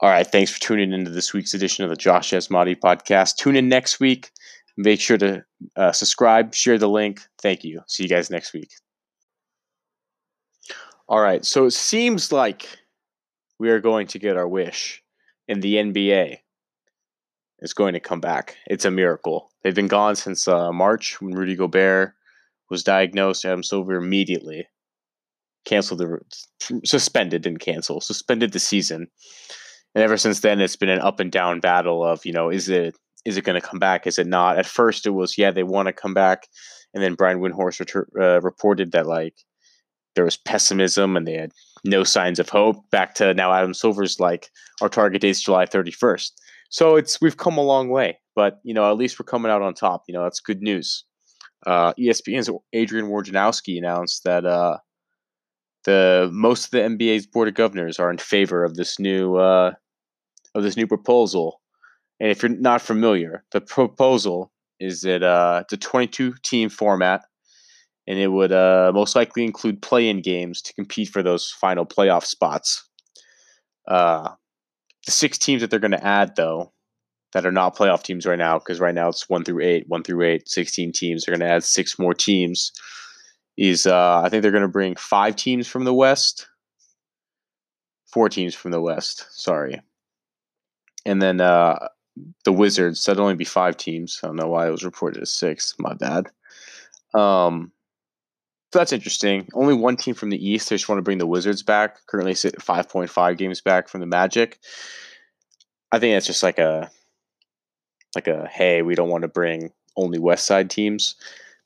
All right. Thanks for tuning into this week's edition of the Josh Asmati podcast. Tune in next week. Make sure to uh, subscribe, share the link. Thank you. See you guys next week. All right. So it seems like we are going to get our wish, and the NBA is going to come back. It's a miracle. They've been gone since uh, March when Rudy Gobert was diagnosed. Adam Silver immediately canceled the suspended, didn't cancel, suspended the season and ever since then it's been an up and down battle of you know is it is it going to come back? Is it not? At first it was yeah they want to come back. And then brian windhorst retur- uh, reported that like there was pessimism and they had no signs of hope. Back to now adam silver's like our target date is july 31st so it's we've come a long way but you know at least we're coming out on top. You know that's good news. Uh, espn's adrian wojnarowski announced that uh, the most of the NBA's board of governors are in favor of this new uh, of this new proposal. And if you're not familiar, the proposal is that uh, it's a 22 team format, and it would uh, most likely include play in games to compete for those final playoff spots. Uh, the six teams that they're going to add, though, that are not playoff teams right now, because right now it's one through eight, one through eight, 16 teams. They're going to add six more teams. Is uh, I think they're going to bring five teams from the West, four teams from the West. Sorry, and then uh, the Wizards. That'd only be five teams. I don't know why it was reported as six. My bad. Um, so that's interesting. Only one team from the East. They just want to bring the Wizards back. Currently sit five point five games back from the Magic. I think that's just like a like a hey, we don't want to bring only West Side teams.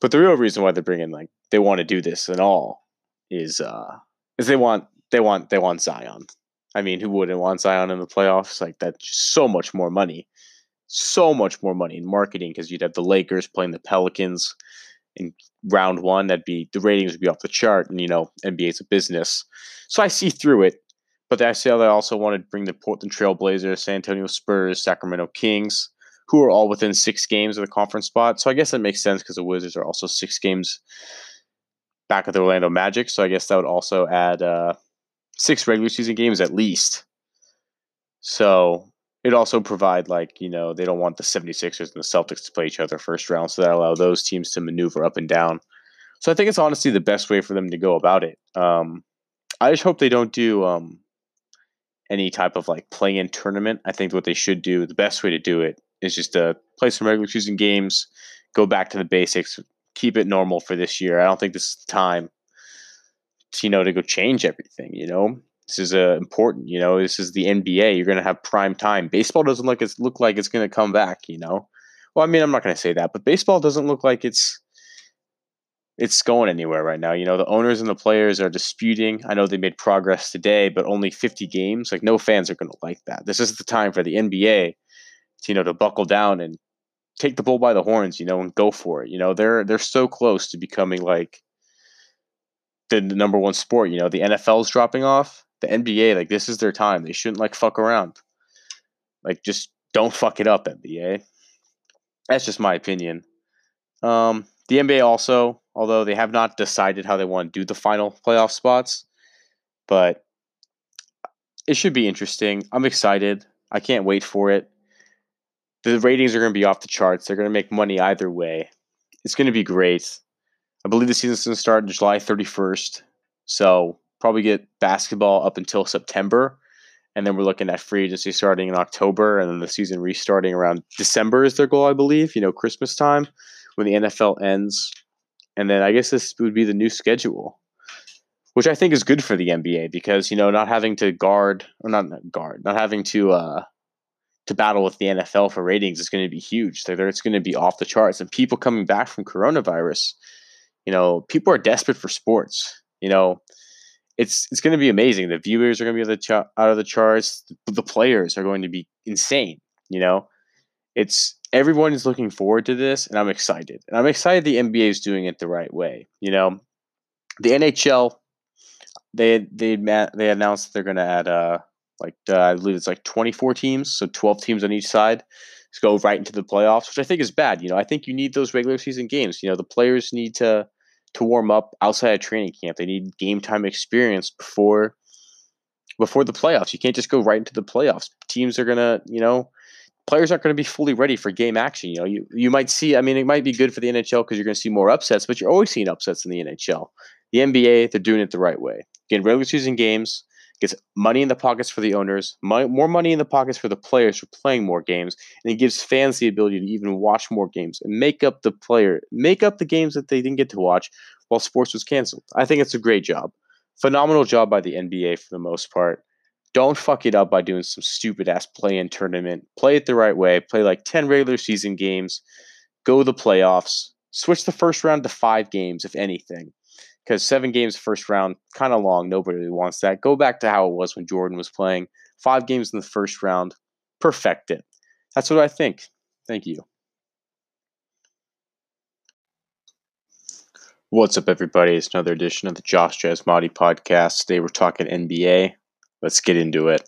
But the real reason why they're bringing like they want to do this and all is uh is they want they want they want Zion. I mean, who wouldn't want Zion in the playoffs? Like that's so much more money, so much more money in marketing because you'd have the Lakers playing the Pelicans in round one. That'd be the ratings would be off the chart, and you know NBA's a business, so I see through it. But I say they also wanted to bring the Portland Trailblazers, San Antonio Spurs, Sacramento Kings, who are all within six games of the conference spot. So I guess that makes sense because the Wizards are also six games back of the Orlando Magic. So I guess that would also add uh, six regular season games at least. So it also provide like, you know, they don't want the 76ers and the Celtics to play each other first round. So that allow those teams to maneuver up and down. So I think it's honestly the best way for them to go about it. Um, I just hope they don't do um, any type of like play in tournament. I think what they should do, the best way to do it is just to play some regular season games, go back to the basics, keep it normal for this year. I don't think this is the time you know, to go change everything, you know? This is uh, important, you know. This is the NBA. You're going to have prime time. Baseball doesn't look it's look like it's going to come back, you know. Well, I mean, I'm not going to say that, but baseball doesn't look like it's it's going anywhere right now. You know, the owners and the players are disputing. I know they made progress today, but only 50 games. Like, no fans are going to like that. This is the time for the NBA to, you know, to buckle down and take the bull by the horns, you know, and go for it. You know, they're they're so close to becoming like the, number one sport. You know, the NFL is dropping off. The NBA, like this is their time. They shouldn't like fuck around. Like just don't fuck it up, NBA. That's just my opinion. Um, the NBA also, although they have not decided how they want to do the final playoff spots, but it should be interesting. I'm excited. I can't wait for it. The ratings are going to be off the charts. They're going to make money either way. It's going to be great. I believe the season's going to start July 31st. So probably get basketball up until September. And then we're looking at free agency starting in October and then the season restarting around December is their goal, I believe, you know, Christmas time when the NFL ends. And then I guess this would be the new schedule, which I think is good for the NBA because, you know, not having to guard or not guard, not having to, uh, to battle with the NFL for ratings is going to be huge. So it's going to be off the charts. And people coming back from coronavirus, you know, people are desperate for sports. You know, it's it's going to be amazing. The viewers are going to be out of the charts. The players are going to be insane. You know, it's everyone is looking forward to this, and I'm excited. And I'm excited the NBA is doing it the right way. You know, the NHL they they they announced they're going to add uh like uh, I believe it's like 24 teams, so 12 teams on each side go right into the playoffs, which I think is bad. You know, I think you need those regular season games. You know, the players need to to warm up outside of training camp. They need game time experience before before the playoffs. You can't just go right into the playoffs. Teams are gonna, you know, players aren't to be fully ready for game action. You know, you you might see. I mean, it might be good for the NHL because you're to see more upsets, but you're always seeing upsets in the NHL. The NBA, they're doing it the right way. Getting regular season games gets money in the pockets for the owners, money, more money in the pockets for the players for playing more games, and it gives fans the ability to even watch more games and make up the player, make up the games that they didn't get to watch while sports was canceled. I think it's a great job, phenomenal job by the NBA for the most part. Don't fuck it up by doing some stupid ass play in tournament. Play it the right way. Play like 10 regular season games. Go the playoffs. Switch the first round to five games, if anything. Because seven games first round, kind of long. Nobody really wants that. Go back to how it was when Jordan was playing. Five games in the first round. Perfect it. That's what I think. Thank you. What's up, everybody? It's another edition of the Josh Jasmati podcast. Today we're talking NBA. Let's get into it.